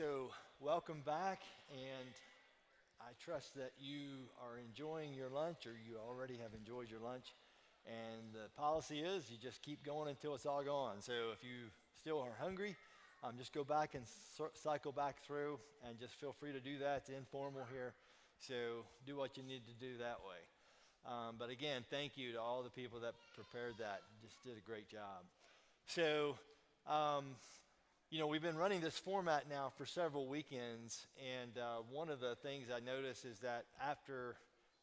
so welcome back, and I trust that you are enjoying your lunch or you already have enjoyed your lunch. And the policy is you just keep going until it's all gone. So if you still are hungry, um, just go back and cycle back through and just feel free to do that. It's informal here. So do what you need to do that way. Um, but again, thank you to all the people that prepared that. Just did a great job. So, um, you know, we've been running this format now for several weekends, and uh, one of the things I notice is that after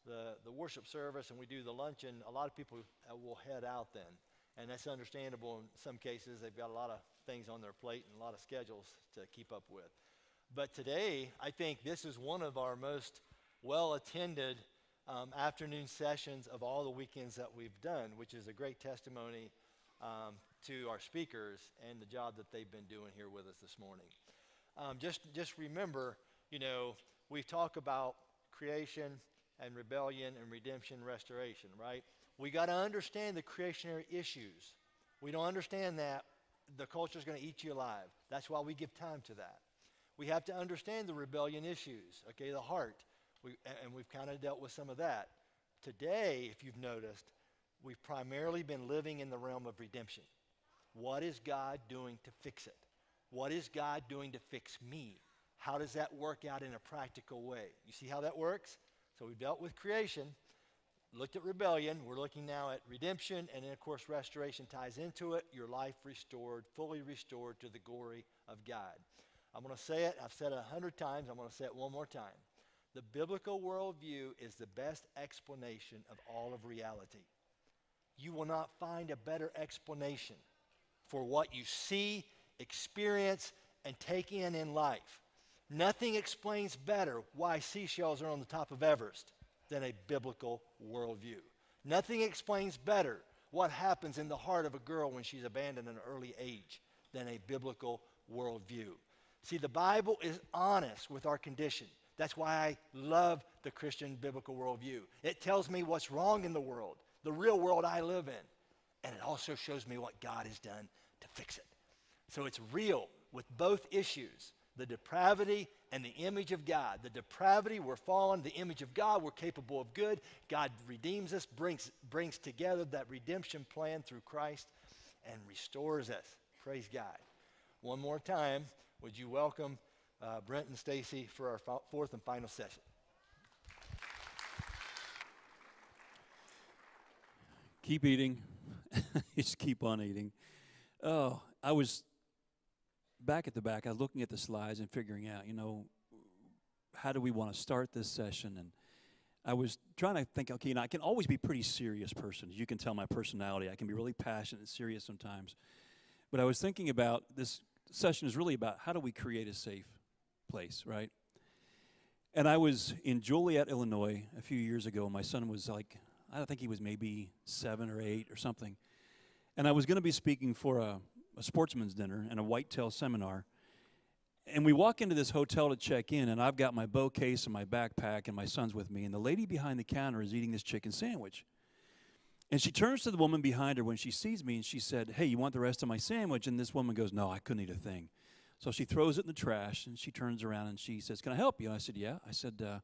the, the worship service and we do the luncheon, a lot of people uh, will head out then. And that's understandable in some cases. They've got a lot of things on their plate and a lot of schedules to keep up with. But today, I think this is one of our most well attended um, afternoon sessions of all the weekends that we've done, which is a great testimony um, to our speakers and the job that they've been doing here with us this morning. Um, just, just remember, you know, we talk about creation and rebellion and redemption restoration, right? We got to understand the creationary issues. We don't understand that, the culture is going to eat you alive. That's why we give time to that. We have to understand the rebellion issues, okay, the heart. We, and we've kind of dealt with some of that. Today, if you've noticed, we've primarily been living in the realm of redemption. What is God doing to fix it? What is God doing to fix me? How does that work out in a practical way? You see how that works? So we've dealt with creation, looked at rebellion. We're looking now at redemption, and then, of course, restoration ties into it. Your life restored, fully restored to the glory of God. I'm going to say it. I've said it a hundred times. I'm going to say it one more time. The biblical worldview is the best explanation of all of reality. You will not find a better explanation for what you see, experience, and take in in life. Nothing explains better why seashells are on the top of Everest than a biblical worldview. Nothing explains better what happens in the heart of a girl when she's abandoned at an early age than a biblical worldview. See, the Bible is honest with our condition. That's why I love the Christian biblical worldview. It tells me what's wrong in the world, the real world I live in, and it also shows me what God has done to fix it. So it's real with both issues the depravity and the image of God. The depravity, we're fallen. The image of God, we're capable of good. God redeems us, brings, brings together that redemption plan through Christ, and restores us. Praise God. One more time, would you welcome uh, Brent and Stacy for our fo- fourth and final session? Keep eating. Just keep on eating. Oh, I was back at the back. I was looking at the slides and figuring out, you know, how do we want to start this session? And I was trying to think, okay, you know, I can always be pretty serious person. You can tell my personality, I can be really passionate and serious sometimes. But I was thinking about this session is really about how do we create a safe place, right? And I was in Joliet, Illinois a few years ago. My son was like, I don't think he was maybe seven or eight or something. And I was going to be speaking for a, a sportsman's dinner and a whitetail seminar. And we walk into this hotel to check in, and I've got my bow case and my backpack, and my son's with me. And the lady behind the counter is eating this chicken sandwich. And she turns to the woman behind her when she sees me, and she said, Hey, you want the rest of my sandwich? And this woman goes, No, I couldn't eat a thing. So she throws it in the trash, and she turns around and she says, Can I help you? And I said, Yeah. I said, uh,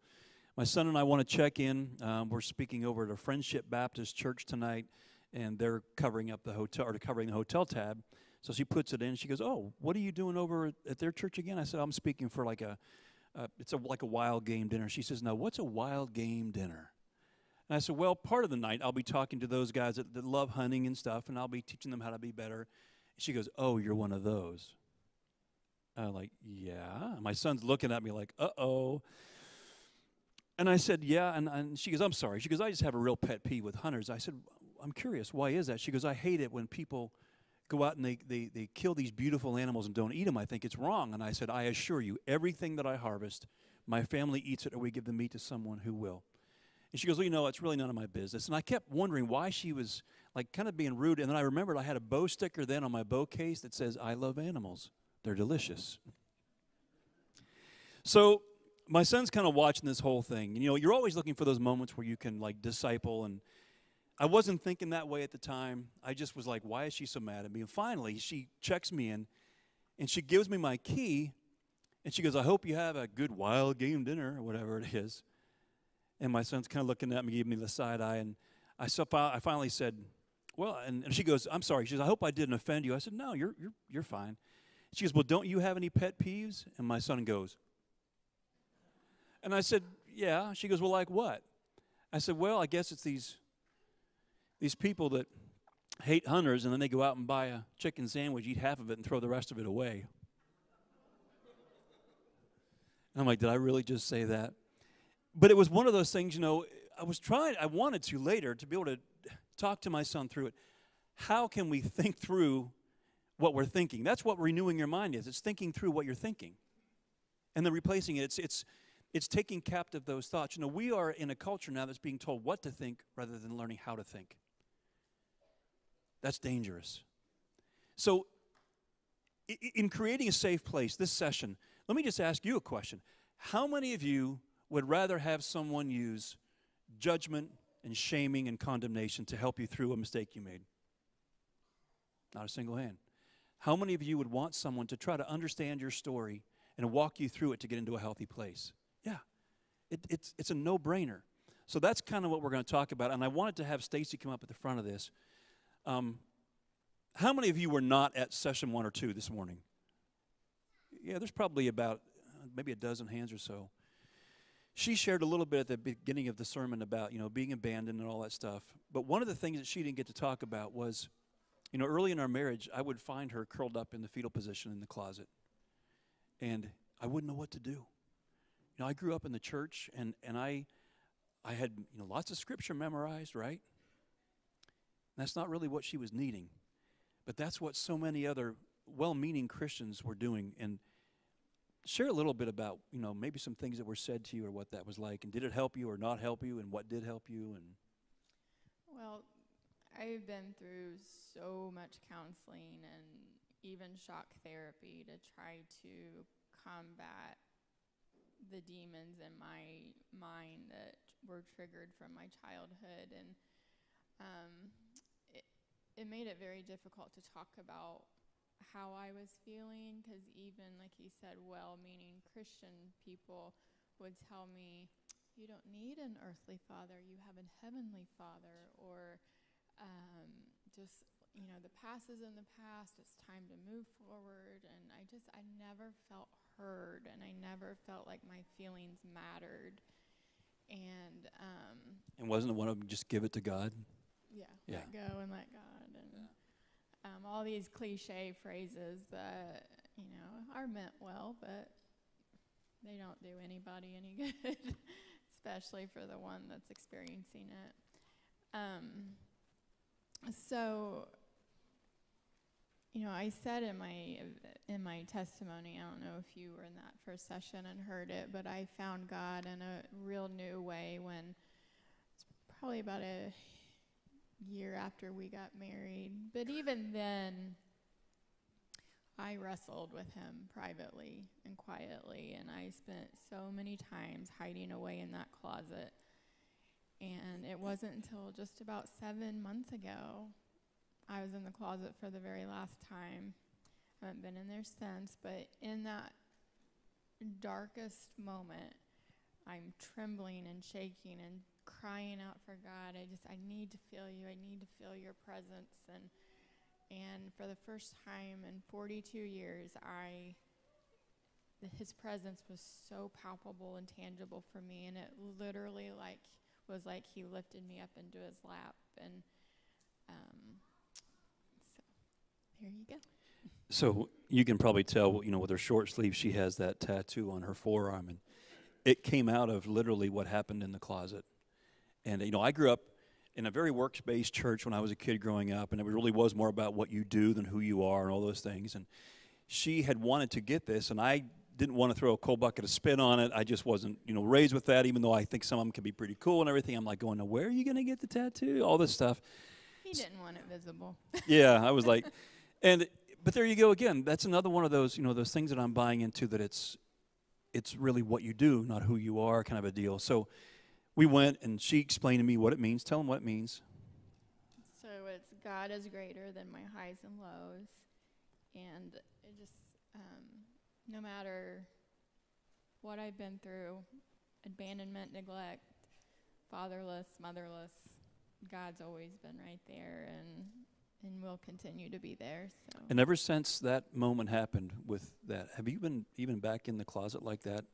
My son and I want to check in. Um, we're speaking over at a Friendship Baptist Church tonight, and they're covering up the hotel, or covering the hotel tab. So she puts it in. She goes, "Oh, what are you doing over at their church again?" I said, "I'm speaking for like a, uh, it's a like a wild game dinner." She says, "No, what's a wild game dinner?" And I said, "Well, part of the night I'll be talking to those guys that, that love hunting and stuff, and I'll be teaching them how to be better." She goes, "Oh, you're one of those." I'm like, "Yeah." My son's looking at me like, "Uh oh." And I said, "Yeah." And, and she goes, "I'm sorry." She goes, "I just have a real pet peeve with hunters." I said, "I'm curious. Why is that?" She goes, "I hate it when people." go out and they, they, they kill these beautiful animals and don't eat them, I think it's wrong. And I said, I assure you, everything that I harvest, my family eats it or we give the meat to someone who will. And she goes, Well, you know, it's really none of my business. And I kept wondering why she was like kind of being rude. And then I remembered I had a bow sticker then on my bow case that says, I love animals. They're delicious. So my son's kind of watching this whole thing. You know, you're always looking for those moments where you can like disciple and I wasn't thinking that way at the time. I just was like, why is she so mad at me? And finally, she checks me in and she gives me my key and she goes, I hope you have a good wild game dinner or whatever it is. And my son's kind of looking at me, giving me the side eye. And I, so I finally said, Well, and, and she goes, I'm sorry. She says, I hope I didn't offend you. I said, No, you're, you're, you're fine. She goes, Well, don't you have any pet peeves? And my son goes, And I said, Yeah. She goes, Well, like what? I said, Well, I guess it's these, these people that hate hunters and then they go out and buy a chicken sandwich, eat half of it, and throw the rest of it away. And I'm like, did I really just say that? But it was one of those things, you know, I was trying, I wanted to later to be able to talk to my son through it. How can we think through what we're thinking? That's what renewing your mind is. It's thinking through what you're thinking. And then replacing it, it's, it's, it's taking captive those thoughts. You know, we are in a culture now that's being told what to think rather than learning how to think. That's dangerous. So, in creating a safe place, this session, let me just ask you a question. How many of you would rather have someone use judgment and shaming and condemnation to help you through a mistake you made? Not a single hand. How many of you would want someone to try to understand your story and walk you through it to get into a healthy place? It, it's, it's a no brainer. So that's kind of what we're going to talk about. And I wanted to have Stacy come up at the front of this. Um, how many of you were not at session one or two this morning? Yeah, there's probably about uh, maybe a dozen hands or so. She shared a little bit at the beginning of the sermon about, you know, being abandoned and all that stuff. But one of the things that she didn't get to talk about was, you know, early in our marriage, I would find her curled up in the fetal position in the closet. And I wouldn't know what to do. You know, I grew up in the church and, and I I had, you know, lots of scripture memorized, right? That's not really what she was needing. But that's what so many other well meaning Christians were doing. And share a little bit about, you know, maybe some things that were said to you or what that was like. And did it help you or not help you? And what did help you? And Well, I've been through so much counseling and even shock therapy to try to combat the demons in my mind that were triggered from my childhood. And um, it made it very difficult to talk about how I was feeling because even like he said, well-meaning Christian people would tell me, "You don't need an earthly father; you have a heavenly father," or um, just you know, the past is in the past. It's time to move forward, and I just I never felt heard, and I never felt like my feelings mattered. And um, and wasn't one of them just give it to God? Yeah, yeah. let go and let God um, all these cliche phrases that you know are meant well, but they don't do anybody any good, especially for the one that's experiencing it. Um, so, you know, I said in my in my testimony, I don't know if you were in that first session and heard it, but I found God in a real new way when it's probably about a year after we got married. But even then, I wrestled with him privately and quietly, and I spent so many times hiding away in that closet. And it wasn't until just about seven months ago I was in the closet for the very last time. I haven't been in there since, but in that darkest moment, I'm trembling and shaking and crying out for God. I just I need to feel you. I need to feel your presence and and for the first time in 42 years, I his presence was so palpable and tangible for me and it literally like was like he lifted me up into his lap and um, here you go. So you can probably tell, you know, with her short sleeve, she has that tattoo on her forearm, and it came out of literally what happened in the closet. And, you know, I grew up in a very works based church when I was a kid growing up, and it really was more about what you do than who you are and all those things. And she had wanted to get this, and I didn't want to throw a cold bucket of spit on it. I just wasn't, you know, raised with that. Even though I think some of them can be pretty cool and everything, I'm like going, now where are you going to get the tattoo? All this stuff. He didn't want it visible. yeah, I was like, and but there you go again. That's another one of those, you know, those things that I'm buying into that it's it's really what you do, not who you are, kind of a deal. So we went and she explained to me what it means. Tell them what it means. So it's God is greater than my highs and lows, and it just um, no matter what I've been through, abandonment, neglect, fatherless, motherless, God's always been right there, and and will continue to be there. So. And ever since that moment happened with that, have you been even back in the closet like that?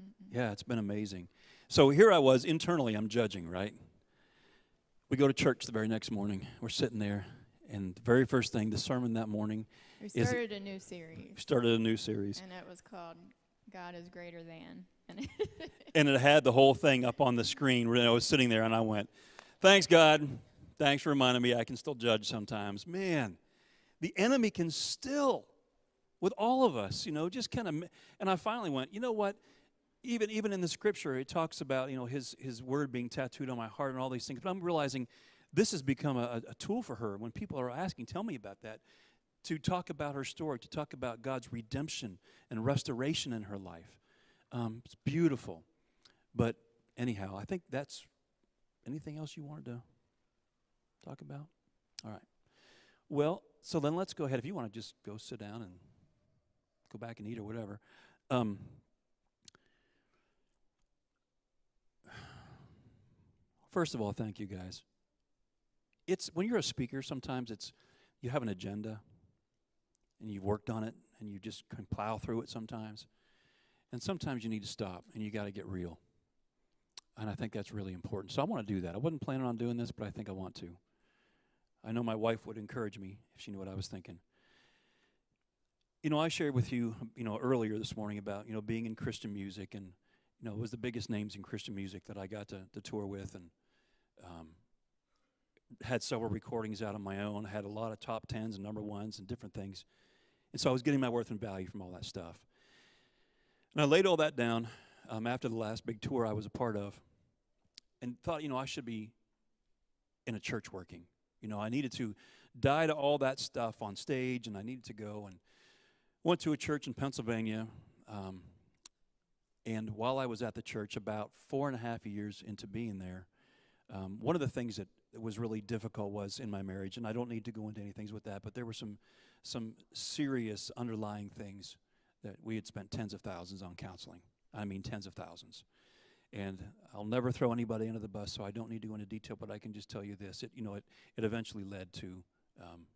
Mm-mm. Yeah, it's been amazing. So here I was internally, I'm judging, right? We go to church the very next morning. We're sitting there, and the very first thing, the sermon that morning, We started a new series, we started a new series. and it was called "God is Greater Than." And it had the whole thing up on the screen. I was sitting there, and I went, Thanks, God. Thanks for reminding me I can still judge sometimes. Man, the enemy can still, with all of us, you know, just kind of. And I finally went, You know what? Even, even in the scripture, it talks about you know his, his word being tattooed on my heart and all these things. But I'm realizing this has become a, a tool for her. When people are asking, tell me about that, to talk about her story, to talk about God's redemption and restoration in her life. Um, it's beautiful. But anyhow, I think that's anything else you wanted to talk about? All right. Well, so then let's go ahead. If you want to just go sit down and go back and eat or whatever. Um, first of all, thank you guys. It's when you're a speaker, sometimes it's you have an agenda and you've worked on it and you just can plow through it sometimes. And sometimes you need to stop and you got to get real. And I think that's really important. So I want to do that. I wasn't planning on doing this, but I think I want to. I know my wife would encourage me if she knew what I was thinking. You know, I shared with you, you know, earlier this morning about, you know, being in Christian music and, you know, it was the biggest names in Christian music that I got to, to tour with and um, had several recordings out on my own, I had a lot of top tens and number ones and different things. And so I was getting my worth and value from all that stuff. And I laid all that down um, after the last big tour I was a part of and thought, you know, I should be in a church working. You know, I needed to die to all that stuff on stage and I needed to go and went to a church in Pennsylvania. Um, and while I was at the church, about four and a half years into being there, um, one of the things that was really difficult was in my marriage, and I don't need to go into any things with that, but there were some some serious underlying things that we had spent tens of thousands on counseling. I mean, tens of thousands. And I'll never throw anybody under the bus, so I don't need to go into detail, but I can just tell you this. It, you know, it, it eventually led to um,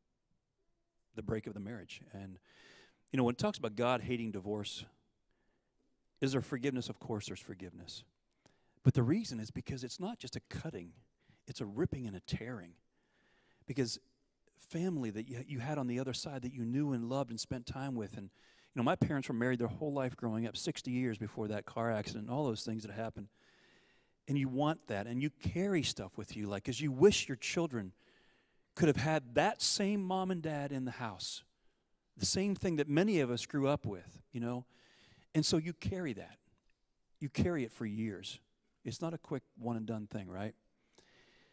the break of the marriage. And, you know, when it talks about God hating divorce, is there forgiveness? Of course, there's forgiveness. But the reason is because it's not just a cutting, it's a ripping and a tearing. Because family that you, you had on the other side that you knew and loved and spent time with, and you know, my parents were married their whole life growing up, 60 years before that car accident all those things that happened. And you want that, and you carry stuff with you, like, because you wish your children could have had that same mom and dad in the house, the same thing that many of us grew up with, you know? And so you carry that. You carry it for years. It's not a quick one and done thing, right?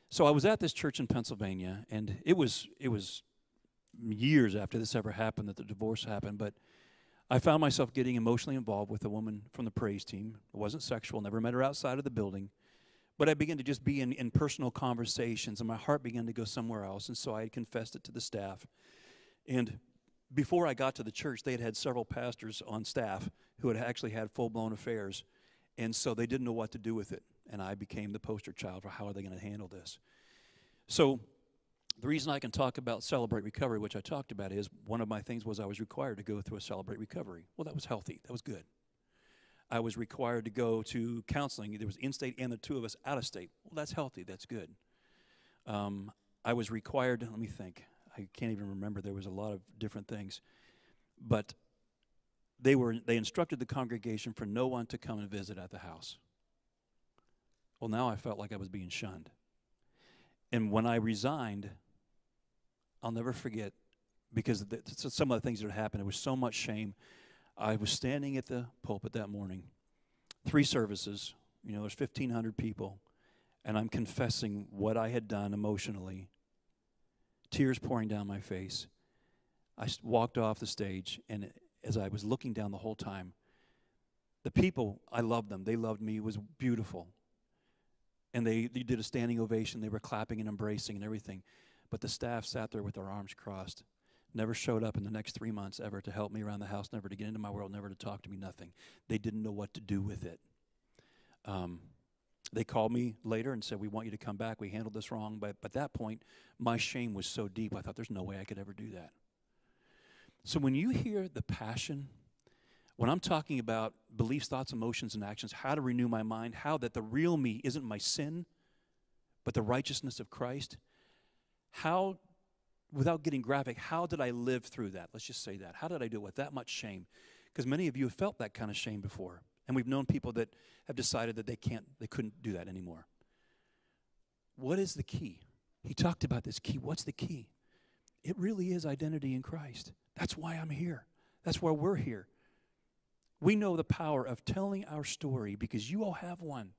So I was at this church in Pennsylvania, and it was it was years after this ever happened that the divorce happened, but I found myself getting emotionally involved with a woman from the praise team. It wasn't sexual, never met her outside of the building. But I began to just be in, in personal conversations, and my heart began to go somewhere else. And so I had confessed it to the staff. And before I got to the church, they had had several pastors on staff who had actually had full blown affairs. And so they didn't know what to do with it. And I became the poster child for how are they going to handle this. So the reason I can talk about Celebrate Recovery, which I talked about, is one of my things was I was required to go through a Celebrate Recovery. Well, that was healthy. That was good. I was required to go to counseling. There was in state and the two of us out of state. Well, that's healthy. That's good. Um, I was required, let me think. I can't even remember. There was a lot of different things. But they, were, they instructed the congregation for no one to come and visit at the house. Well, now I felt like I was being shunned. And when I resigned, I'll never forget because the, some of the things that happened, there was so much shame. I was standing at the pulpit that morning, three services, you know, there's 1,500 people, and I'm confessing what I had done emotionally, tears pouring down my face. I walked off the stage, and as I was looking down the whole time, the people, I loved them. They loved me. It was beautiful. And they, they did a standing ovation. They were clapping and embracing and everything. But the staff sat there with their arms crossed, never showed up in the next three months ever to help me around the house, never to get into my world, never to talk to me, nothing. They didn't know what to do with it. Um, they called me later and said, We want you to come back. We handled this wrong. But, but at that point, my shame was so deep, I thought, There's no way I could ever do that. So when you hear the passion, when I'm talking about beliefs, thoughts, emotions, and actions, how to renew my mind, how that the real me isn't my sin, but the righteousness of Christ, how, without getting graphic, how did I live through that? Let's just say that. How did I do it with that much shame? Because many of you have felt that kind of shame before. And we've known people that have decided that they can't, they couldn't do that anymore. What is the key? He talked about this key. What's the key? It really is identity in Christ. That's why I'm here. That's why we're here. We know the power of telling our story because you all have one.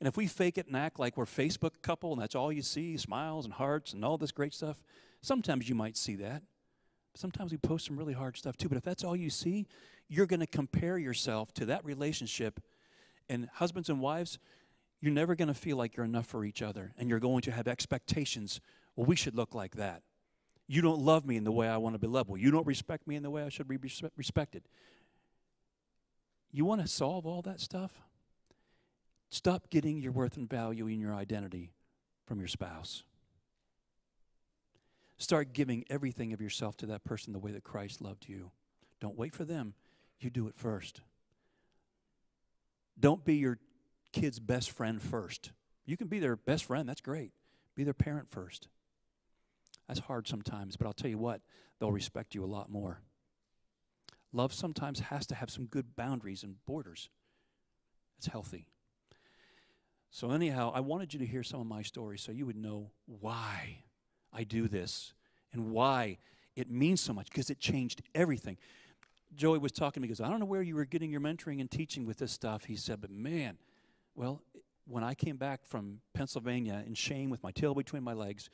And if we fake it and act like we're Facebook couple and that's all you see, smiles and hearts and all this great stuff, sometimes you might see that. Sometimes we post some really hard stuff too, but if that's all you see, you're going to compare yourself to that relationship. And husbands and wives, you're never going to feel like you're enough for each other. And you're going to have expectations. Well, we should look like that. You don't love me in the way I want to be loved. Well, you don't respect me in the way I should be respected. You want to solve all that stuff? Stop getting your worth and value in your identity from your spouse. Start giving everything of yourself to that person the way that Christ loved you. Don't wait for them, you do it first. Don't be your kid's best friend first. You can be their best friend, that's great. Be their parent first. That's hard sometimes, but I'll tell you what, they'll respect you a lot more. Love sometimes has to have some good boundaries and borders. It's healthy. So, anyhow, I wanted you to hear some of my stories so you would know why I do this and why it means so much because it changed everything. Joey was talking to me, he goes, I don't know where you were getting your mentoring and teaching with this stuff. He said, but man, well, when I came back from Pennsylvania in shame with my tail between my legs,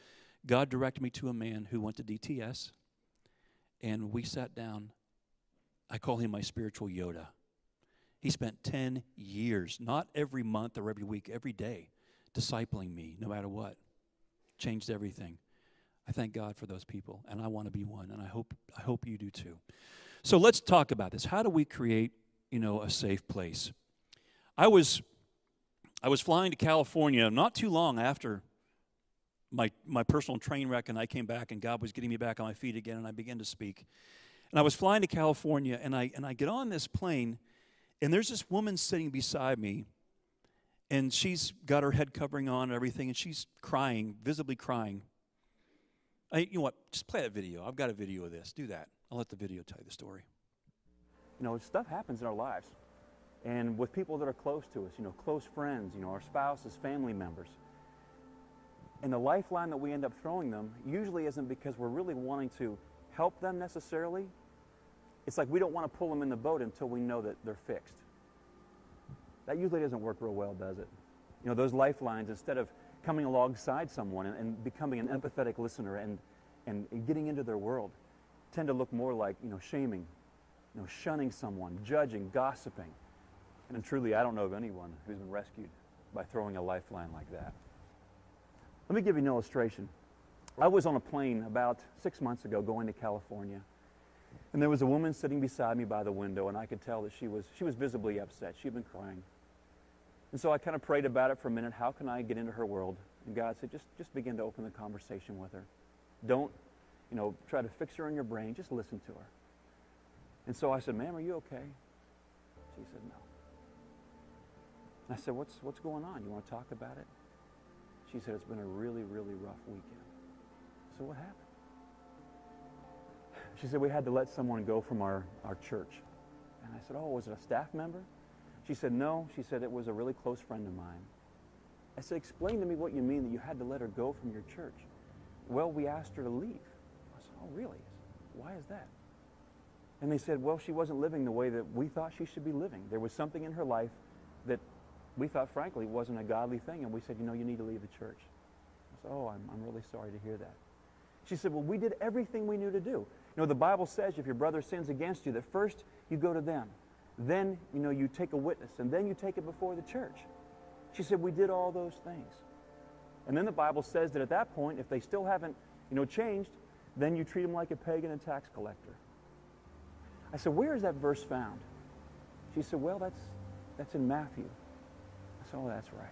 God directed me to a man who went to DTS, and we sat down. I call him my spiritual Yoda. He spent 10 years, not every month or every week, every day, discipling me, no matter what. Changed everything. I thank God for those people, and I want to be one, and I hope, I hope you do too. So let's talk about this. How do we create, you know, a safe place? I was, I was flying to California not too long after my, my personal train wreck, and I came back, and God was getting me back on my feet again, and I began to speak. And I was flying to California, and I, and I get on this plane, and there's this woman sitting beside me, and she's got her head covering on and everything, and she's crying, visibly crying. I, you know what? Just play that video. I've got a video of this. Do that. I'll let the video tell you the story. You know, stuff happens in our lives. And with people that are close to us, you know, close friends, you know, our spouses, family members. And the lifeline that we end up throwing them usually isn't because we're really wanting to help them necessarily. It's like we don't want to pull them in the boat until we know that they're fixed. That usually doesn't work real well, does it? You know, those lifelines, instead of coming alongside someone and, and becoming an empathetic listener and, and getting into their world, tend to look more like, you know, shaming, you know, shunning someone, judging, gossiping. And truly, I don't know of anyone who's been rescued by throwing a lifeline like that. Let me give you an illustration. I was on a plane about six months ago going to California. And there was a woman sitting beside me by the window, and I could tell that she was, she was visibly upset. She'd been crying. And so I kind of prayed about it for a minute. How can I get into her world? And God said, just, just begin to open the conversation with her. Don't, you know, try to fix her in your brain. Just listen to her. And so I said, ma'am, are you okay? She said, no. And I said, what's, what's going on? You want to talk about it? She said, It's been a really, really rough weekend. So what happened? She said, We had to let someone go from our, our church. And I said, Oh, was it a staff member? She said, No. She said, It was a really close friend of mine. I said, Explain to me what you mean that you had to let her go from your church. Well, we asked her to leave. I said, Oh, really? Why is that? And they said, well, she wasn't living the way that we thought she should be living. There was something in her life that we thought, frankly, wasn't a godly thing. And we said, you know, you need to leave the church. I said, oh, I'm, I'm really sorry to hear that. She said, well, we did everything we knew to do. You know, the Bible says if your brother sins against you, that first you go to them. Then, you know, you take a witness, and then you take it before the church. She said, we did all those things. And then the Bible says that at that point, if they still haven't, you know, changed, then you treat them like a pagan and tax collector. I said, where is that verse found? She said, well, that's, that's in Matthew. I said, oh, that's right.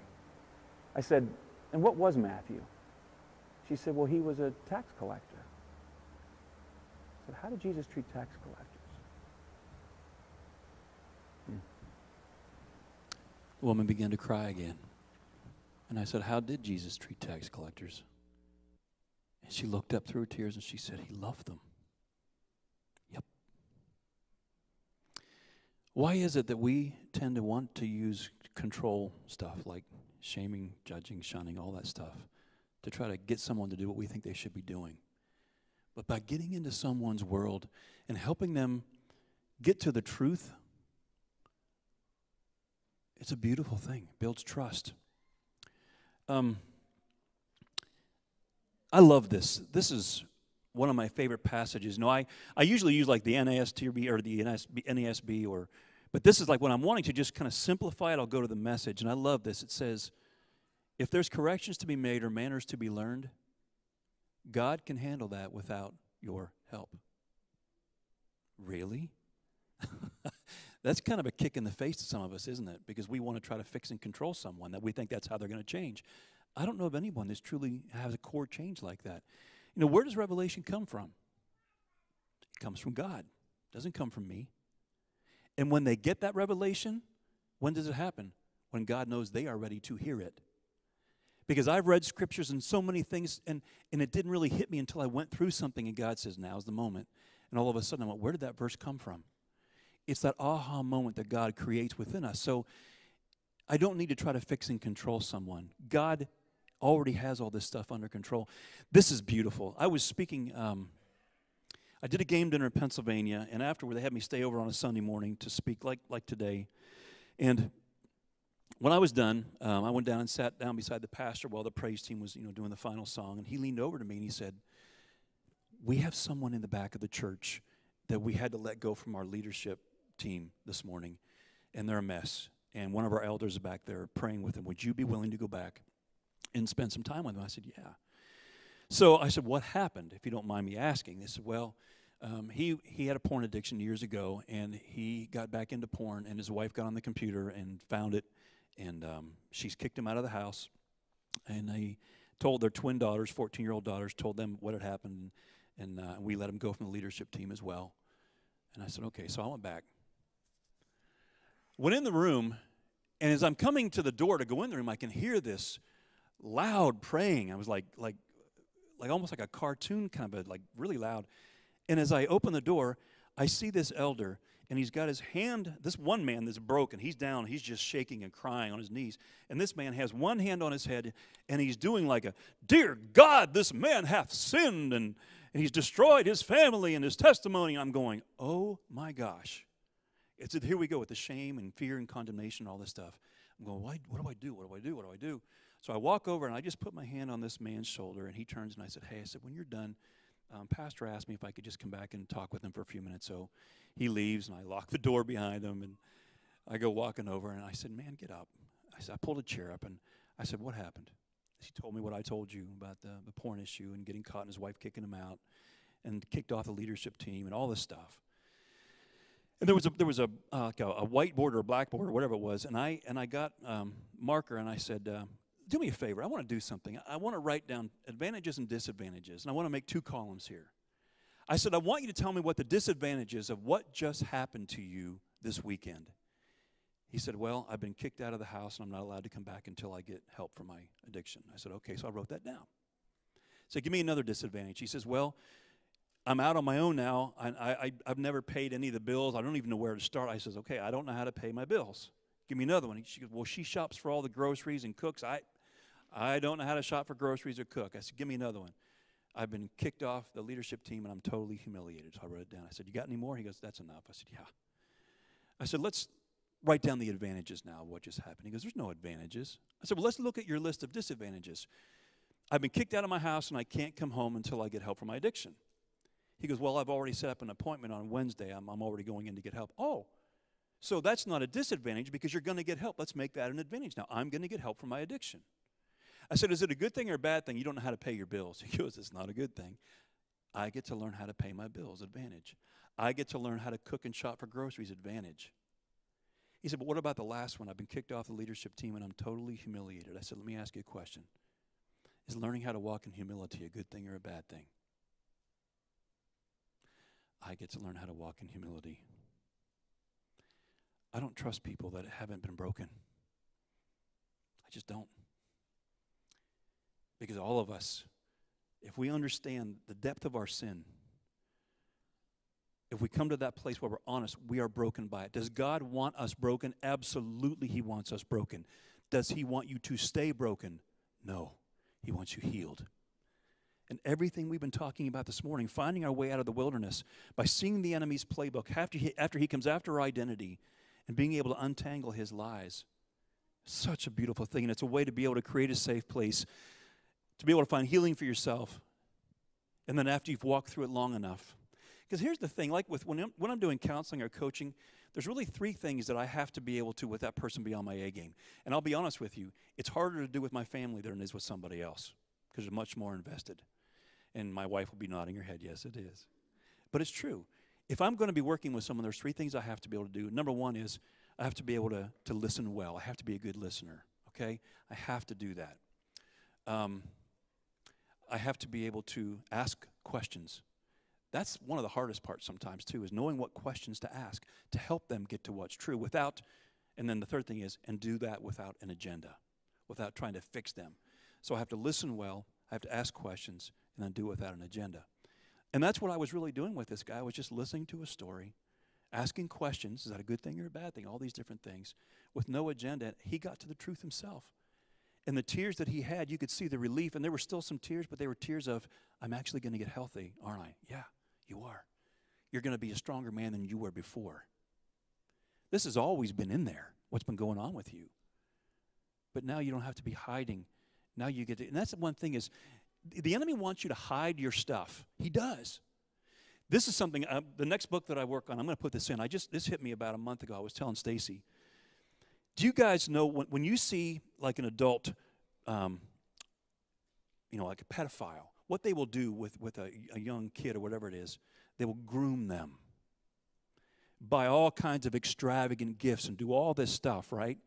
I said, and what was Matthew? She said, well, he was a tax collector. Said, how did Jesus treat tax collectors? Hmm. The woman began to cry again. And I said, How did Jesus treat tax collectors? And she looked up through her tears and she said, He loved them. Yep. Why is it that we tend to want to use control stuff like shaming, judging, shunning, all that stuff to try to get someone to do what we think they should be doing? By getting into someone's world and helping them get to the truth, it's a beautiful thing, builds trust. Um, I love this. This is one of my favorite passages. No, I, I usually use like the NASB or the NSB, NASB, or, but this is like when I'm wanting to just kind of simplify it, I'll go to the message. And I love this. It says, if there's corrections to be made or manners to be learned, God can handle that without your help. Really? that's kind of a kick in the face to some of us, isn't it? Because we want to try to fix and control someone that we think that's how they're going to change. I don't know of anyone that's truly has a core change like that. You know, where does revelation come from? It comes from God. It doesn't come from me. And when they get that revelation, when does it happen? When God knows they are ready to hear it. Because I've read scriptures and so many things, and, and it didn't really hit me until I went through something, and God says, Now's the moment. And all of a sudden, I went, Where did that verse come from? It's that aha moment that God creates within us. So I don't need to try to fix and control someone. God already has all this stuff under control. This is beautiful. I was speaking, um, I did a game dinner in Pennsylvania, and afterward they had me stay over on a Sunday morning to speak like, like today. And when I was done, um, I went down and sat down beside the pastor while the praise team was, you know, doing the final song, and he leaned over to me and he said, "We have someone in the back of the church that we had to let go from our leadership team this morning, and they're a mess. And one of our elders is back there praying with them. Would you be willing to go back and spend some time with them? I said, Yeah. So I said, What happened, if you don't mind me asking? They said, Well, um, he, he had a porn addiction years ago, and he got back into porn, and his wife got on the computer and found it, and um, she's kicked him out of the house. And he told their twin daughters, 14 year old daughters, told them what had happened, and uh, we let him go from the leadership team as well. And I said, Okay. So I went back went in the room, and as I'm coming to the door to go in the room, I can hear this loud praying. I was like, like, like almost like a cartoon kind of a, like really loud. And as I open the door, I see this elder, and he's got his hand. This one man that's broken, he's down, he's just shaking and crying on his knees. And this man has one hand on his head, and he's doing like a, Dear God, this man hath sinned, and, and he's destroyed his family and his testimony. I'm going, Oh my gosh. It's here we go with the shame and fear and condemnation and all this stuff. I'm going, what, what do I do? What do I do? What do I do? So I walk over and I just put my hand on this man's shoulder, and he turns and I said, Hey, I said, when you're done, um, Pastor asked me if I could just come back and talk with him for a few minutes. So he leaves, and I lock the door behind him, and I go walking over, and I said, Man, get up. I said, I pulled a chair up, and I said, What happened? He told me what I told you about the, the porn issue and getting caught and his wife kicking him out and kicked off the leadership team and all this stuff. And there was a there was a uh, a, a whiteboard or a blackboard or whatever it was, and I and I got um, marker and I said, uh, "Do me a favor. I want to do something. I, want to write down advantages and disadvantages, and I want to make two columns here." I said, "I want you to tell me what the disadvantages of what just happened to you this weekend." He said, "Well, I've been kicked out of the house, and I'm not allowed to come back until I get help for my addiction." I said, "Okay," so I wrote that down. So give me another disadvantage. He says, "Well." I'm out on my own now. I, I, I've never paid any of the bills. I don't even know where to start. I says, okay, I don't know how to pay my bills. Give me another one. She goes, well, she shops for all the groceries and cooks. I, I don't know how to shop for groceries or cook. I said, give me another one. I've been kicked off the leadership team and I'm totally humiliated. So I wrote it down. I said, You got any more? He goes, That's enough. I said, Yeah. I said, Let's write down the advantages now of what just happened. He goes, There's no advantages. I said, Well, let's look at your list of disadvantages. I've been kicked out of my house and I can't come home until I get help for my addiction. He goes, Well, I've already set up an appointment on Wednesday. I'm, I'm already going in to get help. Oh, so that's not a disadvantage because you're going to get help. Let's make that an advantage. Now, I'm going to get help for my addiction. I said, Is it a good thing or a bad thing? You don't know how to pay your bills. He goes, It's not a good thing. I get to learn how to pay my bills. Advantage. I get to learn how to cook and shop for groceries. Advantage. He said, But what about the last one? I've been kicked off the leadership team and I'm totally humiliated. I said, Let me ask you a question. Is learning how to walk in humility a good thing or a bad thing? I get to learn how to walk in humility. I don't trust people that haven't been broken. I just don't. Because all of us, if we understand the depth of our sin, if we come to that place where we're honest, we are broken by it. Does God want us broken? Absolutely, He wants us broken. Does He want you to stay broken? No, He wants you healed. And everything we've been talking about this morning, finding our way out of the wilderness by seeing the enemy's playbook after he, after he comes after our identity and being able to untangle his lies. Such a beautiful thing. And it's a way to be able to create a safe place, to be able to find healing for yourself. And then after you've walked through it long enough. Because here's the thing like with when I'm, when I'm doing counseling or coaching, there's really three things that I have to be able to with that person be on my A game. And I'll be honest with you, it's harder to do with my family than it is with somebody else because they're much more invested. And my wife will be nodding her head, yes, it is. But it's true. If I'm going to be working with someone, there's three things I have to be able to do. Number one is I have to be able to, to listen well. I have to be a good listener, okay? I have to do that. Um, I have to be able to ask questions. That's one of the hardest parts sometimes, too, is knowing what questions to ask to help them get to what's true without, and then the third thing is, and do that without an agenda, without trying to fix them. So I have to listen well, I have to ask questions, and then do it without an agenda. And that's what I was really doing with this guy. I was just listening to a story, asking questions. Is that a good thing or a bad thing? All these different things with no agenda. He got to the truth himself. And the tears that he had, you could see the relief. And there were still some tears, but they were tears of, I'm actually going to get healthy, aren't I? Yeah, you are. You're going to be a stronger man than you were before. This has always been in there, what's been going on with you. But now you don't have to be hiding. Now you get to, and that's the one thing is the enemy wants you to hide your stuff. He does. This is something, uh, the next book that I work on, I'm going to put this in. I just, this hit me about a month ago. I was telling Stacy. Do you guys know when, when you see like an adult, um, you know, like a pedophile, what they will do with, with a, a young kid or whatever it is, they will groom them, buy all kinds of extravagant gifts and do all this stuff, right?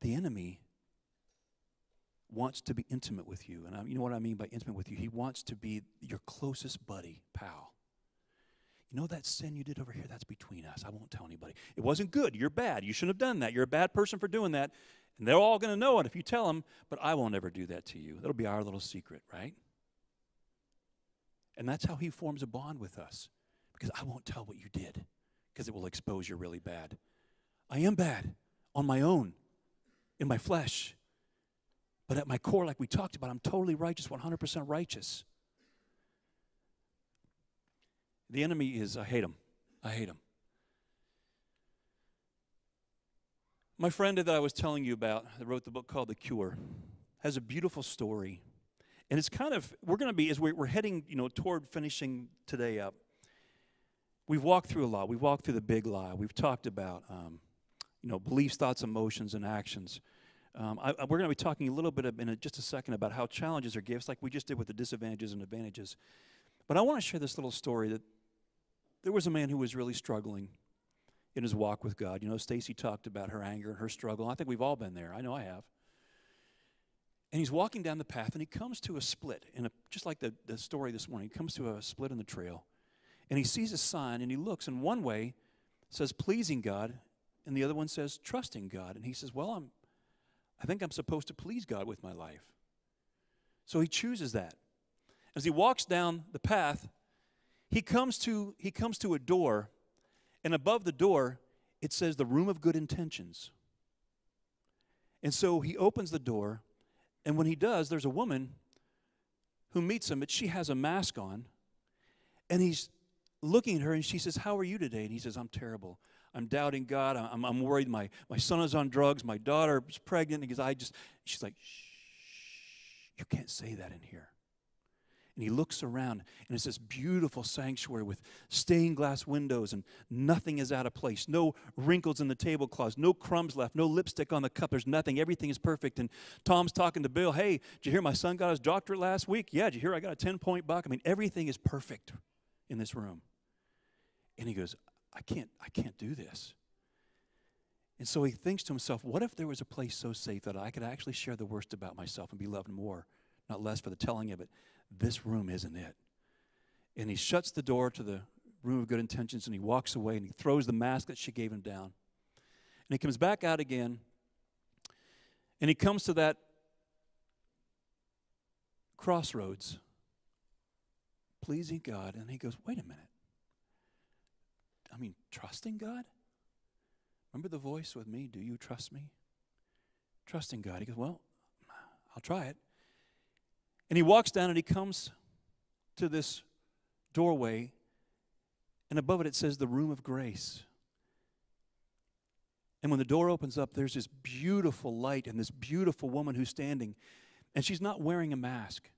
The enemy wants to be intimate with you. And I, you know what I mean by intimate with you? He wants to be your closest buddy, pal. You know that sin you did over here? That's between us. I won't tell anybody. It wasn't good. You're bad. You shouldn't have done that. You're a bad person for doing that. And they're all going to know it if you tell them, but I won't ever do that to you. That'll be our little secret, right? And that's how he forms a bond with us. Because I won't tell what you did, because it will expose you really bad. I am bad on my own, in my flesh. But at my core, like we talked about, I'm totally righteous, 100% righteous. The enemy is, I hate him. I hate him. My friend that I was telling you about, that wrote the book called The Cure, has a beautiful story. And it's kind of, we're going to be, as we're, heading, you know, toward finishing today up, we've walked through a lot. We've walked through the big lie. We've talked about, um, you know, beliefs, thoughts, emotions, and actions. Um, I, we're going to be talking a little bit in a, just a second about how challenges are gifts, like we just did with the disadvantages and advantages. But I want to share this little story that there was a man who was really struggling in his walk with God. You know, Stacy talked about her anger and her struggle. I think we've all been there. I know I have. And he's walking down the path and he comes to a split, in a, just like the, the story this morning. He comes to a split in the trail and he sees a sign and he looks, and one way says pleasing God, and the other one says trusting God. And he says, Well, I'm, I think I'm supposed to please God with my life. So he chooses that. As he walks down the path, he comes to, he comes to a door, and above the door, it says the room of good intentions. And so he opens the door, and when he does, there's a woman who meets him, but she has a mask on. And he's looking at her and she says, How are you today? And he says, I'm terrible. I'm doubting God. I'm, I'm worried. My, my son is on drugs. My daughter is pregnant. Because I just, she's like, Shh, you can't say that in here. And he looks around, and it's this beautiful sanctuary with stained glass windows, and nothing is out of place. No wrinkles in the tablecloths, no crumbs left, no lipstick on the cup. There's nothing. Everything is perfect. And Tom's talking to Bill, Hey, did you hear my son got his doctorate last week? Yeah, did you hear I got a 10 point buck? I mean, everything is perfect in this room. And he goes, I can't, I can't do this. And so he thinks to himself, what if there was a place so safe that I could actually share the worst about myself and be loved more, not less for the telling of it? This room isn't it. And he shuts the door to the room of good intentions and he walks away and he throws the mask that she gave him down. And he comes back out again and he comes to that crossroads, pleasing God, and he goes, wait a minute. I mean, trusting God? Remember the voice with me? Do you trust me? Trusting God. He goes, Well, I'll try it. And he walks down and he comes to this doorway, and above it it says the room of grace. And when the door opens up, there's this beautiful light and this beautiful woman who's standing, and she's not wearing a mask,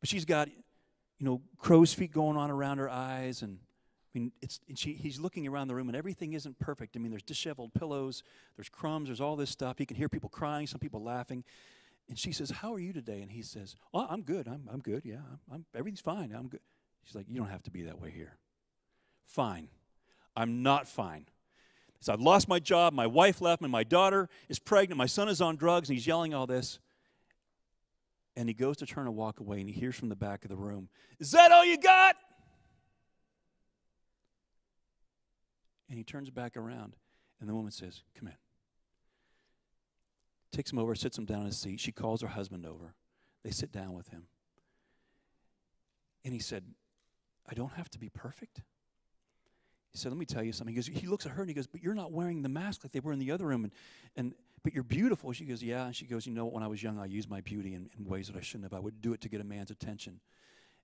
but she's got, you know, crow's feet going on around her eyes and I mean, it's, she, he's looking around the room and everything isn't perfect. I mean, there's disheveled pillows, there's crumbs, there's all this stuff. He can hear people crying, some people laughing. And she says, How are you today? And he says, Oh, I'm good. I'm, I'm good. Yeah, I'm, I'm, everything's fine. I'm good. She's like, You don't have to be that way here. Fine. I'm not fine. So I've lost my job. My wife left me. My daughter is pregnant. My son is on drugs. And he's yelling all this. And he goes to turn to walk away. And he hears from the back of the room, Is that all you got? And he turns back around, and the woman says, Come in. Takes him over, sits him down in his seat. She calls her husband over. They sit down with him. And he said, I don't have to be perfect. He said, Let me tell you something. He goes, He looks at her and he goes, But you're not wearing the mask like they were in the other room. And, and but you're beautiful. She goes, Yeah. And she goes, You know? When I was young, I used my beauty in, in ways that I shouldn't have. I would do it to get a man's attention.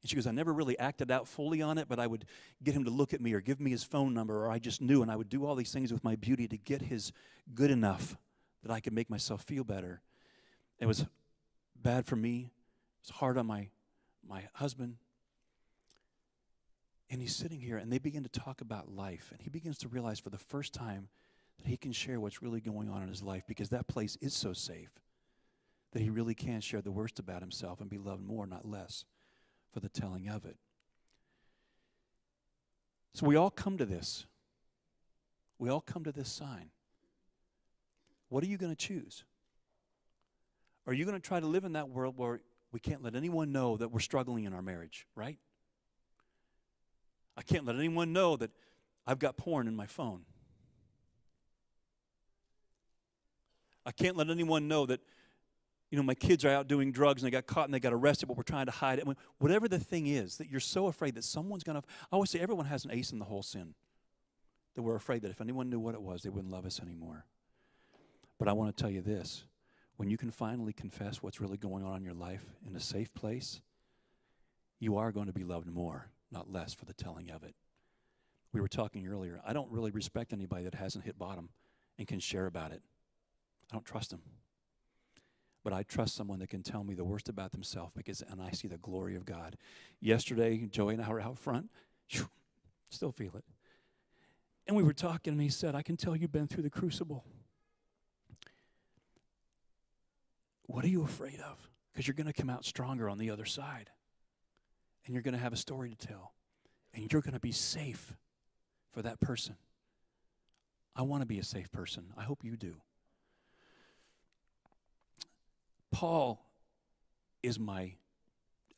And she goes, I never really acted out fully on it, but I would get him to look at me or give me his phone number, or I just knew, and I would do all these things with my beauty to get his good enough that I could make myself feel better. It was bad for me. It was hard on my, my husband. And he's sitting here, and they begin to talk about life. And he begins to realize for the first time that he can share what's really going on in his life because that place is so safe that he really can share the worst about himself and be loved more, not less for the telling of it. So we all come to this. We all come to this sign. What are you going to choose? Are you going to try to live in that world where we can't let anyone know that we're struggling in our marriage, right? I can't let anyone know that I've got porn in my phone. I can't let anyone know that you know, my kids are out doing drugs and they got caught and they got arrested, but we're trying to hide it. Whatever the thing is, that you're so afraid that someone's going to. I always say everyone has an ace in the hole sin. That we're afraid that if anyone knew what it was, they wouldn't love us anymore. But I want to tell you this when you can finally confess what's really going on in your life in a safe place, you are going to be loved more, not less, for the telling of it. We were talking earlier. I don't really respect anybody that hasn't hit bottom and can share about it. I don't trust them. But I trust someone that can tell me the worst about themselves because, and I see the glory of God. Yesterday, Joey and I were out front. Still feel it. And we were talking, and he said, I can tell you've been through the crucible. What are you afraid of? Because you're going to come out stronger on the other side. And you're going to have a story to tell. And you're going to be safe for that person. I want to be a safe person. I hope you do. Paul is my,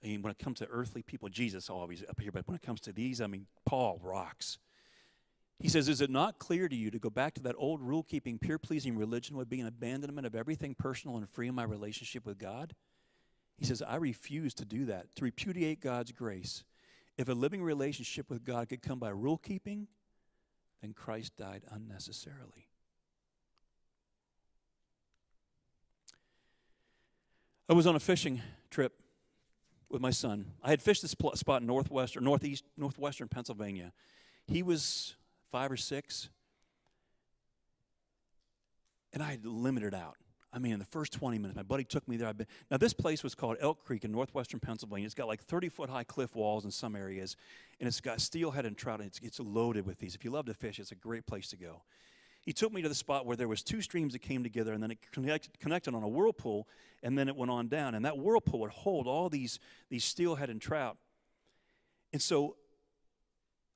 I mean, when it comes to earthly people, Jesus always up here, but when it comes to these, I mean, Paul rocks. He says, Is it not clear to you to go back to that old rule keeping, peer pleasing religion would be an abandonment of everything personal and free in my relationship with God? He says, I refuse to do that, to repudiate God's grace. If a living relationship with God could come by rule keeping, then Christ died unnecessarily. I was on a fishing trip with my son. I had fished this spot in northwestern, northeast, northwestern Pennsylvania. He was five or six, and I had limited out. I mean, in the first 20 minutes, my buddy took me there. I've been, now, this place was called Elk Creek in northwestern Pennsylvania. It's got like 30 foot high cliff walls in some areas, and it's got steelhead and trout, and it's, it's loaded with these. If you love to fish, it's a great place to go. He took me to the spot where there was two streams that came together, and then it connected, connected on a whirlpool, and then it went on down. And that whirlpool would hold all these, these steelhead and trout. And so,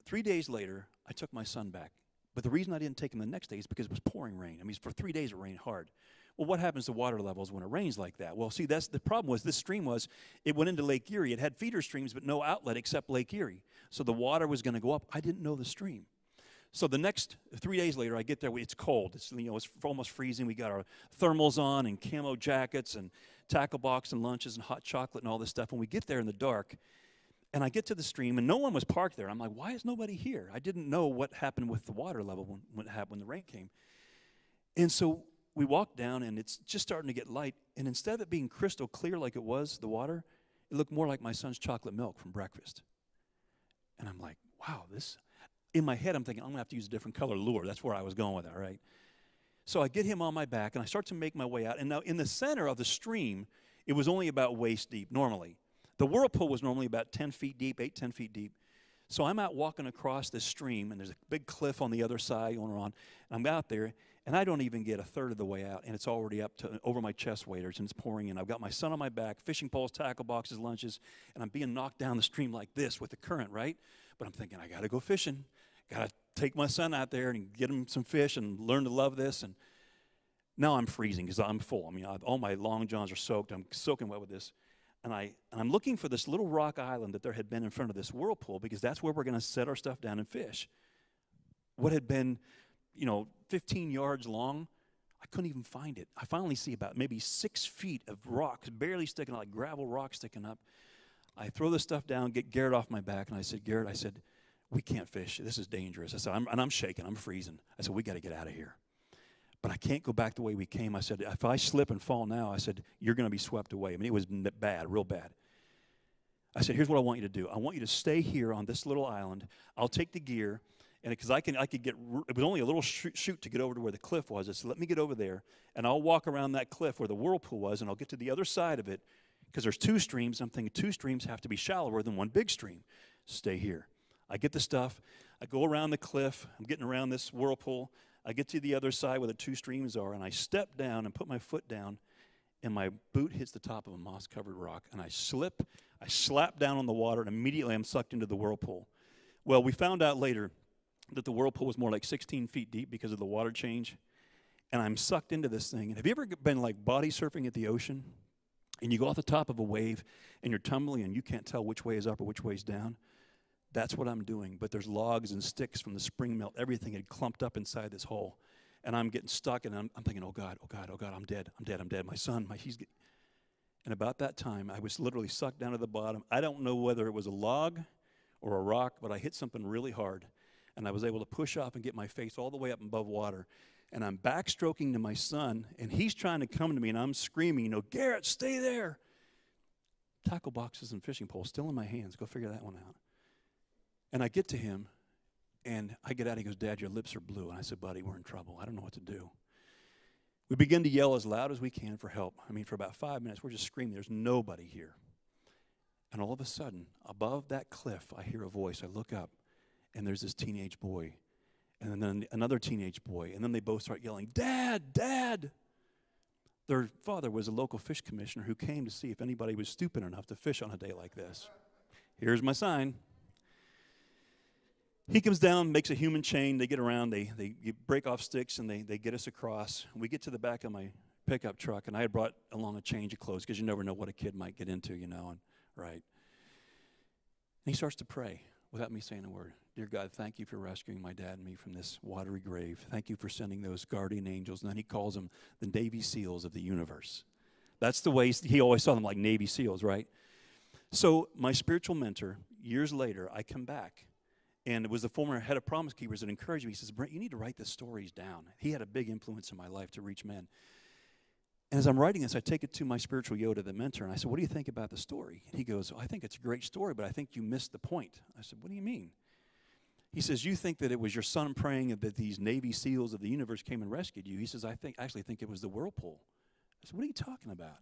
three days later, I took my son back. But the reason I didn't take him the next day is because it was pouring rain. I mean, for three days it rained hard. Well, what happens to water levels when it rains like that? Well, see, that's the problem was this stream was it went into Lake Erie. It had feeder streams, but no outlet except Lake Erie. So the water was going to go up. I didn't know the stream. So the next three days later, I get there. It's cold. It's you know it's almost freezing. We got our thermals on and camo jackets and tackle box and lunches and hot chocolate and all this stuff. And we get there in the dark, and I get to the stream, and no one was parked there. I'm like, why is nobody here? I didn't know what happened with the water level when, when when the rain came. And so we walk down and it's just starting to get light. And instead of it being crystal clear like it was, the water, it looked more like my son's chocolate milk from breakfast. And I'm like, wow, this. In my head, I'm thinking, I'm going to have to use a different color lure. That's where I was going with it, right? So I get him on my back and I start to make my way out. And now in the center of the stream, it was only about waist deep normally. The whirlpool was normally about 10 feet deep, 8, 10 feet deep. So I'm out walking across this stream, and there's a big cliff on the other side going around. And I'm out there, and I don't even get a third of the way out, and it's already up to over my chest waders, and it's pouring in. I've got my son on my back, fishing poles, tackle boxes, lunches, and I'm being knocked down the stream like this with the current, right? But I'm thinking, I got to go fishing. Got to take my son out there and get him some fish and learn to love this. And now I'm freezing because I'm full. I mean, I've, all my long johns are soaked. I'm soaking wet with this. And, I, and I'm looking for this little rock island that there had been in front of this whirlpool because that's where we're going to set our stuff down and fish. What had been you know, 15 yards long. I couldn't even find it. I finally see about maybe six feet of rocks, barely sticking out, like gravel rock sticking up. I throw the stuff down, get Garrett off my back, and I said, Garrett, I said, we can't fish. This is dangerous. I said, I'm, and I'm shaking. I'm freezing. I said, we got to get out of here. But I can't go back the way we came. I said, if I slip and fall now, I said, you're going to be swept away. I mean, it was bad, real bad. I said, here's what I want you to do. I want you to stay here on this little island. I'll take the gear and because I can, I could get. It was only a little chute to get over to where the cliff was. I said, "Let me get over there, and I'll walk around that cliff where the whirlpool was, and I'll get to the other side of it, because there's two streams. I'm thinking two streams have to be shallower than one big stream. Stay here. I get the stuff. I go around the cliff. I'm getting around this whirlpool. I get to the other side where the two streams are, and I step down and put my foot down, and my boot hits the top of a moss-covered rock, and I slip. I slap down on the water, and immediately I'm sucked into the whirlpool. Well, we found out later that the whirlpool was more like 16 feet deep because of the water change. And I'm sucked into this thing. And have you ever been like body surfing at the ocean? And you go off the top of a wave and you're tumbling and you can't tell which way is up or which way is down? That's what I'm doing. But there's logs and sticks from the spring melt. Everything had clumped up inside this hole. And I'm getting stuck and I'm, I'm thinking, oh God, oh God, oh God, I'm dead. I'm dead. I'm dead. My son, my, he's. Get... And about that time, I was literally sucked down to the bottom. I don't know whether it was a log or a rock, but I hit something really hard and I was able to push off and get my face all the way up above water. And I'm backstroking to my son, and he's trying to come to me, and I'm screaming, you know, Garrett, stay there. Tackle boxes and fishing poles still in my hands. Go figure that one out. And I get to him, and I get out. He goes, Dad, your lips are blue. And I said, Buddy, we're in trouble. I don't know what to do. We begin to yell as loud as we can for help. I mean, for about five minutes, we're just screaming. There's nobody here. And all of a sudden, above that cliff, I hear a voice. I look up, and there's this teenage boy, and then another teenage boy, and then they both start yelling, Dad, Dad! Their father was a local fish commissioner who came to see if anybody was stupid enough to fish on a day like this. Here's my sign. He comes down, makes a human chain. They get around, they, they break off sticks, and they, they get us across. We get to the back of my pickup truck, and I had brought along a change of clothes because you never know what a kid might get into, you know, and right. And he starts to pray without me saying a word. Dear God, thank you for rescuing my dad and me from this watery grave. Thank you for sending those guardian angels. And then he calls them the Navy SEALs of the universe. That's the way he always saw them like Navy SEALs, right? So, my spiritual mentor, years later, I come back, and it was the former head of Promise Keepers that encouraged me. He says, Brent, you need to write the stories down. He had a big influence in my life to reach men. And as I'm writing this, I take it to my spiritual Yoda, the mentor, and I said, What do you think about the story? And he goes, I think it's a great story, but I think you missed the point. I said, What do you mean? He says, You think that it was your son praying that these Navy SEALs of the universe came and rescued you. He says, I think actually think it was the whirlpool. I said, What are you talking about?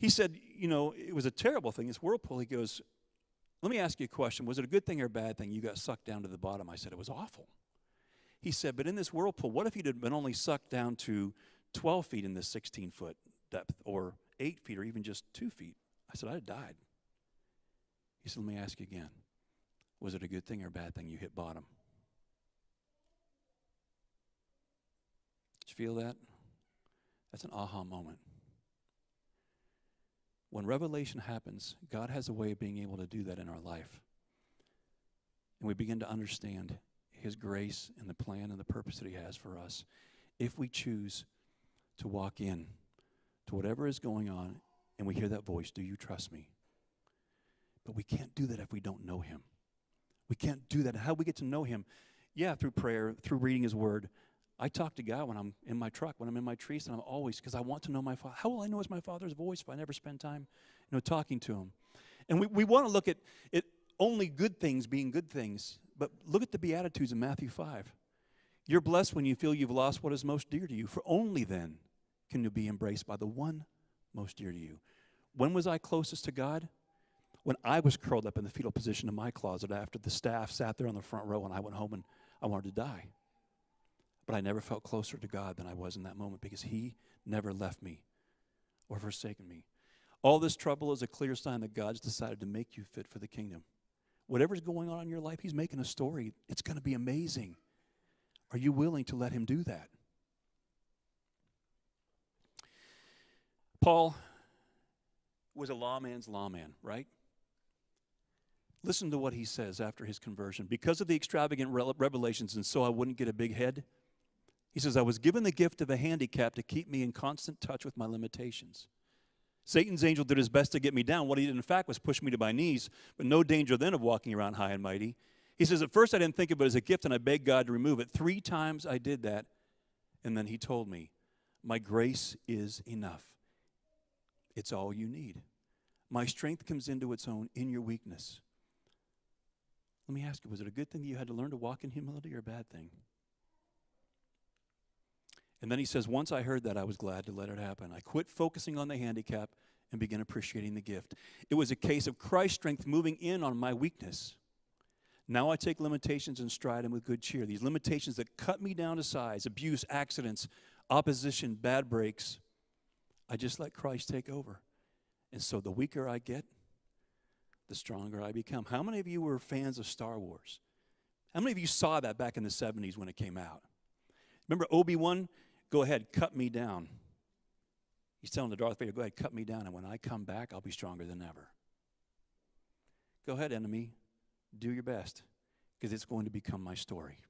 He said, You know, it was a terrible thing. This whirlpool, he goes, Let me ask you a question. Was it a good thing or a bad thing? You got sucked down to the bottom. I said, It was awful. He said, But in this whirlpool, what if you'd been only sucked down to 12 feet in this 16 foot depth, or 8 feet, or even just 2 feet? I said, I'd have died. He said, Let me ask you again. Was it a good thing or a bad thing you hit bottom? Did you feel that? That's an aha moment. When revelation happens, God has a way of being able to do that in our life. And we begin to understand His grace and the plan and the purpose that He has for us if we choose to walk in to whatever is going on and we hear that voice, Do you trust me? But we can't do that if we don't know Him. We can't do that. How do we get to know Him? Yeah, through prayer, through reading His Word. I talk to God when I'm in my truck, when I'm in my trees, and I'm always because I want to know my Father. How will I know it's my Father's voice if I never spend time, you know, talking to Him? And we, we want to look at it only good things being good things, but look at the Beatitudes in Matthew 5. You're blessed when you feel you've lost what is most dear to you, for only then can you be embraced by the one most dear to you. When was I closest to God? when I was curled up in the fetal position in my closet after the staff sat there on the front row and I went home and I wanted to die. But I never felt closer to God than I was in that moment because He never left me or forsaken me. All this trouble is a clear sign that God's decided to make you fit for the kingdom. Whatever's going on in your life, He's making a story. It's going to be amazing. Are you willing to let Him do that? Paul was a lawman's lawman, right? Listen to what he says after his conversion. Because of the extravagant revelations, and so I wouldn't get a big head, he says, I was given the gift of a handicap to keep me in constant touch with my limitations. Satan's angel did his best to get me down. What he did, in fact, was push me to my knees, but no danger then of walking around high and mighty. He says, At first I didn't think of it as a gift, and I begged God to remove it. Three times I did that, and then he told me, My grace is enough. It's all you need. My strength comes into its own in your weakness. Let me ask you, was it a good thing that you had to learn to walk in humility or a bad thing? And then he says, Once I heard that, I was glad to let it happen. I quit focusing on the handicap and began appreciating the gift. It was a case of Christ's strength moving in on my weakness. Now I take limitations and stride them with good cheer. These limitations that cut me down to size, abuse, accidents, opposition, bad breaks, I just let Christ take over. And so the weaker I get, the stronger I become. How many of you were fans of Star Wars? How many of you saw that back in the 70s when it came out? Remember Obi Wan? Go ahead, cut me down. He's telling the Darth Vader, go ahead, cut me down, and when I come back, I'll be stronger than ever. Go ahead, enemy, do your best, because it's going to become my story.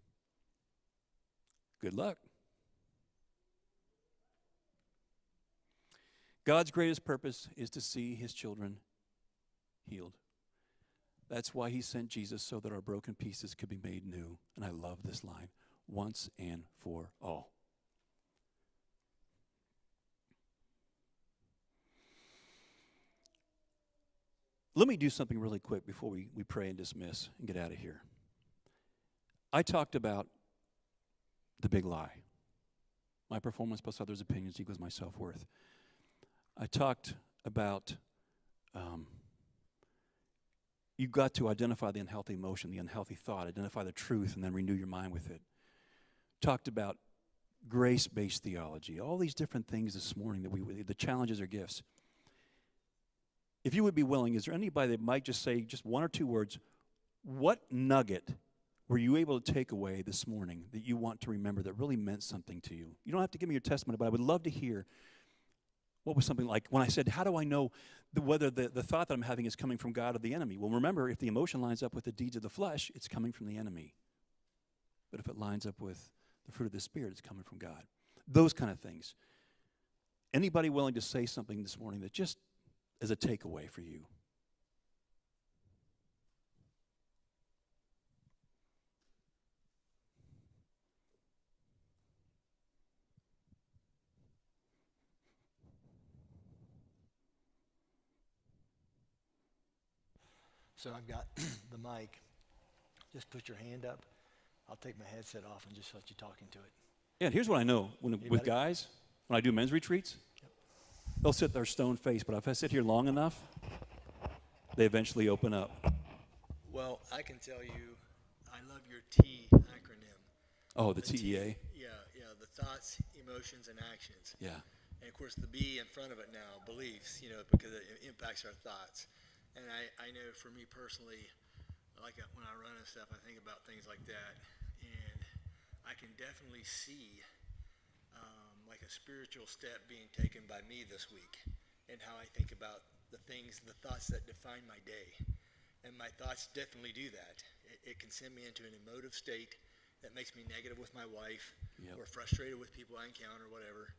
Good luck. God's greatest purpose is to see his children healed. That's why he sent Jesus so that our broken pieces could be made new. And I love this line once and for all. Let me do something really quick before we, we pray and dismiss and get out of here. I talked about the big lie. My performance plus others' opinions equals my self worth. I talked about um, you've got to identify the unhealthy emotion, the unhealthy thought, identify the truth, and then renew your mind with it. Talked about grace based theology, all these different things this morning that we, the challenges or gifts. If you would be willing, is there anybody that might just say just one or two words? What nugget were you able to take away this morning that you want to remember that really meant something to you? You don't have to give me your testimony, but I would love to hear what was something like when I said, How do I know the, whether the, the thought that I'm having is coming from God or the enemy? Well, remember, if the emotion lines up with the deeds of the flesh, it's coming from the enemy. But if it lines up with the fruit of the Spirit, it's coming from God. Those kind of things. Anybody willing to say something this morning that just as a takeaway for you. So I've got the mic. Just put your hand up. I'll take my headset off and just let you talk into it. Yeah, here's what I know when, with guys, when I do men's retreats, they'll sit there stone faced, but if I sit here long enough, they eventually open up. Well, I can tell you, I love your T acronym. Oh, the The T- TEA? Yeah, yeah, the thoughts, emotions, and actions. Yeah. And of course, the B in front of it now, beliefs, you know, because it impacts our thoughts. And I, I know for me personally, like uh, when I run and stuff, I think about things like that. And I can definitely see like a spiritual step being taken by me this week and how I think about the things, the thoughts that define my day. And my thoughts definitely do that. It, it can send me into an emotive state that makes me negative with my wife Yep. or frustrated with people I encounter, whatever.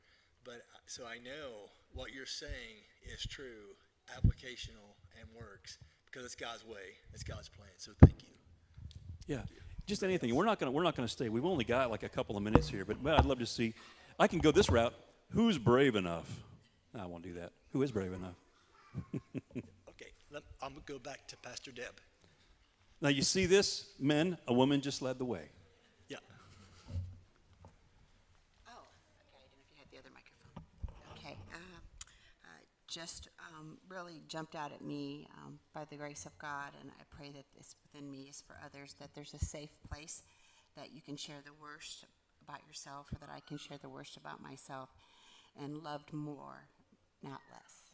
But uh, so I know what you're saying is true, applicational, and works because it's God's way, it's God's plan. So thank you. Yeah. Just anything. We're not gonna we're not gonna stay. We've only got like a couple of minutes here, but I'd love to see. I can go this route. Who's brave enough? No, I won't do that. Who is brave enough? Okay, let, I'm gonna go back to Pastor Deb. Now you see this, men. A woman just led the way. Yeah. Oh, okay, I didn't know if you had the other microphone. Okay, uh, uh, just um, really jumped out at me um, by the grace of God, and I pray that this within me is for others, that there's a safe place that you can share the worst about yourself, or that I can share the worst about myself, and loved more, not less.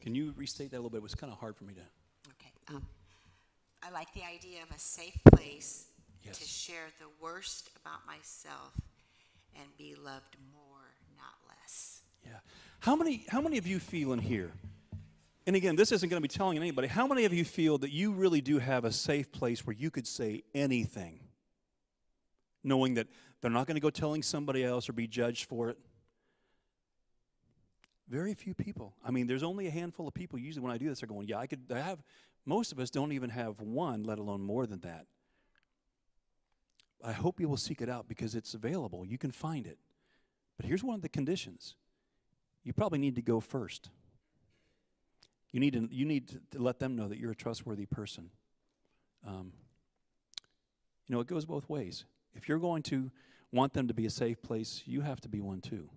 Can you restate that a little bit? It was kind of hard for me to. Okay. Um, I like the idea of a safe place Yes. to share the worst about myself and be loved more, not less. Yeah. How many how many of you feel in here? And again, this isn't going to be telling anybody. How many of you feel that you really do have a safe place where you could say anything, knowing that they're not going to go telling somebody else or be judged for it? Very few people. I mean, there's only a handful of people usually when I do this are going, yeah, I could I have most of us don't even have one, let alone more than that. I hope you will seek it out because it's available. You can find it. But here's one of the conditions. You probably need to go first. You need to, you need to, let them know that you're a trustworthy person. Um, you know, it goes both ways. If you're going to want them to be a safe place, you have to be one too.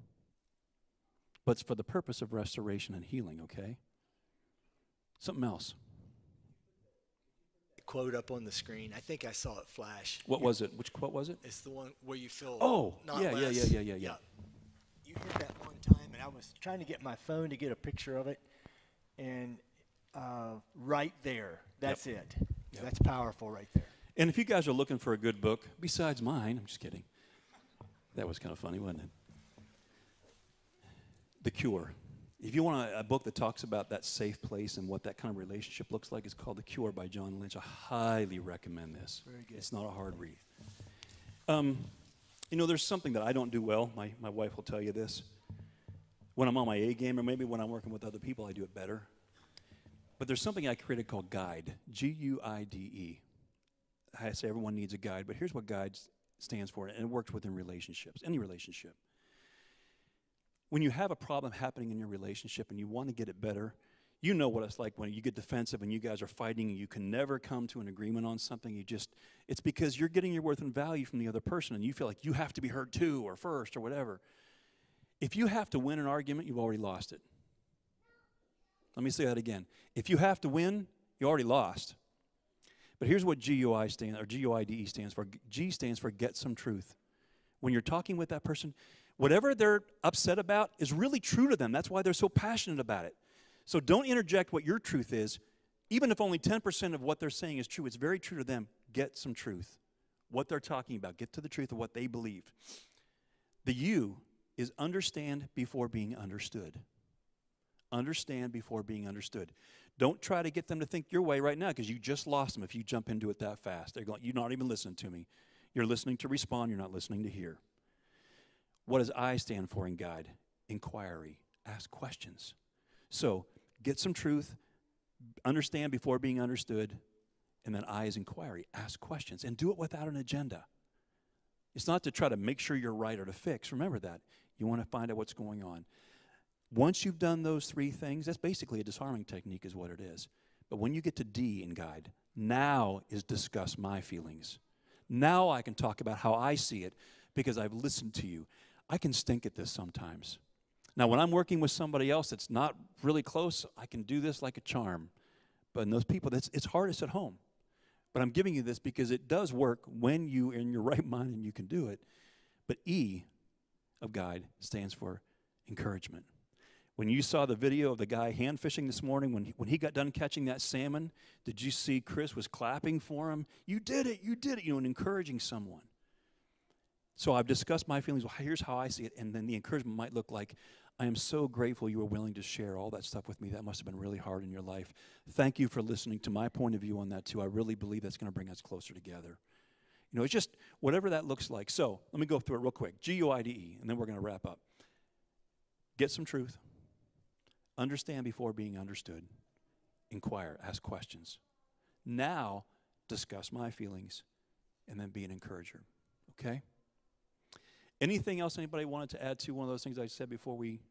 But it's for the purpose of restoration and healing, okay? Something else. Quote up on the screen. I think I saw it flash. What was it? Which quote was it? It's the one where you feel. Oh, yeah, yeah, yeah, yeah, yeah, yeah. You hit that one time, and I was trying to get my phone to get a picture of it, and uh, right there, that's it. Yep. That's powerful right there. And if you guys are looking for a good book, besides mine, I'm just kidding. That was kind of funny, wasn't it? The Cure. If you want a, a book that talks about that safe place and what that kind of relationship looks like, it's called The Cure by John Lynch. I highly recommend this. Very good. It's not a hard read. Um, you know, there's something that I don't do well. My, my wife will tell you this. When I'm on my A game, or maybe when I'm working with other people, I do it better. But there's something I created called Guide, G U I D E. I say everyone needs a guide, but here's what guide stands for, and it works within relationships, any relationship. When you have a problem happening in your relationship and you want to get it better, you know what it's like when you get defensive and you guys are fighting and you can never come to an agreement on something. You just, it's because you're getting your worth and value from the other person and you feel like you have to be heard too or first or whatever. If you have to win an argument, you've already lost it. Let me say that again. If you have to win, you already lost. But here's what GUI stands or GUIDE stands for. G stands for get some truth. When you're talking with that person, whatever they're upset about is really true to them. That's why they're so passionate about it. So don't interject what your truth is. Even if only 10% of what they're saying is true, it's very true to them. Get some truth. What they're talking about, get to the truth of what they believe. The U is understand before being understood. Understand before being understood. Don't try to get them to think your way right now because you just lost them if you jump into it that fast. They're going, You're not even listening to me. You're listening to respond, you're not listening to hear. What does I stand for in guide? Inquiry. Ask questions. So get some truth, understand before being understood, and then I is inquiry. Ask questions and do it without an agenda. It's not to try to make sure you're right or to fix. Remember that. You want to find out what's going on. Once you've done those three things, that's basically a disarming technique, is what it is. But when you get to D in guide, now is discuss my feelings. Now I can talk about how I see it because I've listened to you. I can stink at this sometimes. Now, when I'm working with somebody else that's not really close, I can do this like a charm. But in those people, that's, it's hardest at home. But I'm giving you this because it does work when you are in your right mind and you can do it. But E of guide stands for encouragement. When you saw the video of the guy hand fishing this morning, when he, when he got done catching that salmon, did you see Chris was clapping for him? You did it, you did it, you know, and encouraging someone. So I've discussed my feelings. Well, here's how I see it. And then the encouragement might look like, I am so grateful you were willing to share all that stuff with me. That must have been really hard in your life. Thank you for listening to my point of view on that, too. I really believe that's going to bring us closer together. You know, it's just whatever that looks like. So let me go through it real quick G U I D E, and then we're going to wrap up. Get some truth, understand before being understood, inquire, ask questions. Now, discuss my feelings, and then be an encourager. Okay? Anything else anybody wanted to add to one of those things I said before we?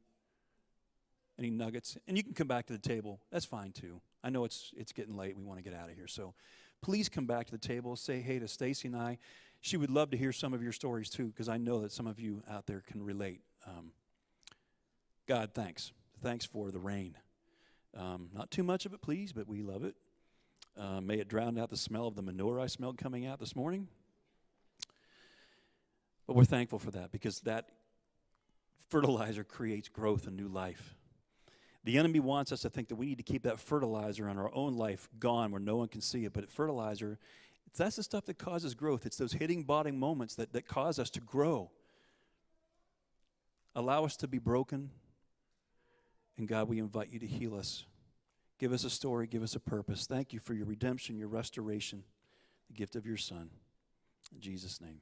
Any nuggets? And you can come back to the table. That's fine too. I know it's it's getting late. We want to get out of here. So please come back to the table. Say hey to Stacy and I. She would love to hear some of your stories too, because I know that some of you out there can relate. Um, God, thanks. Thanks for the rain. Um, not too much of it, please, but we love it. Uh, may it drown out the smell of the manure I smelled coming out this morning. But we're thankful for that because that fertilizer creates growth and new life. The enemy wants us to think that we need to keep that fertilizer in our own life gone where no one can see it. But fertilizer, that's the stuff that causes growth. It's those hitting bottom moments that, that cause us to grow. Allow us to be broken. And God, we invite you to heal us. Give us a story, give us a purpose. Thank you for your redemption, your restoration, the gift of your Son. In Jesus' name.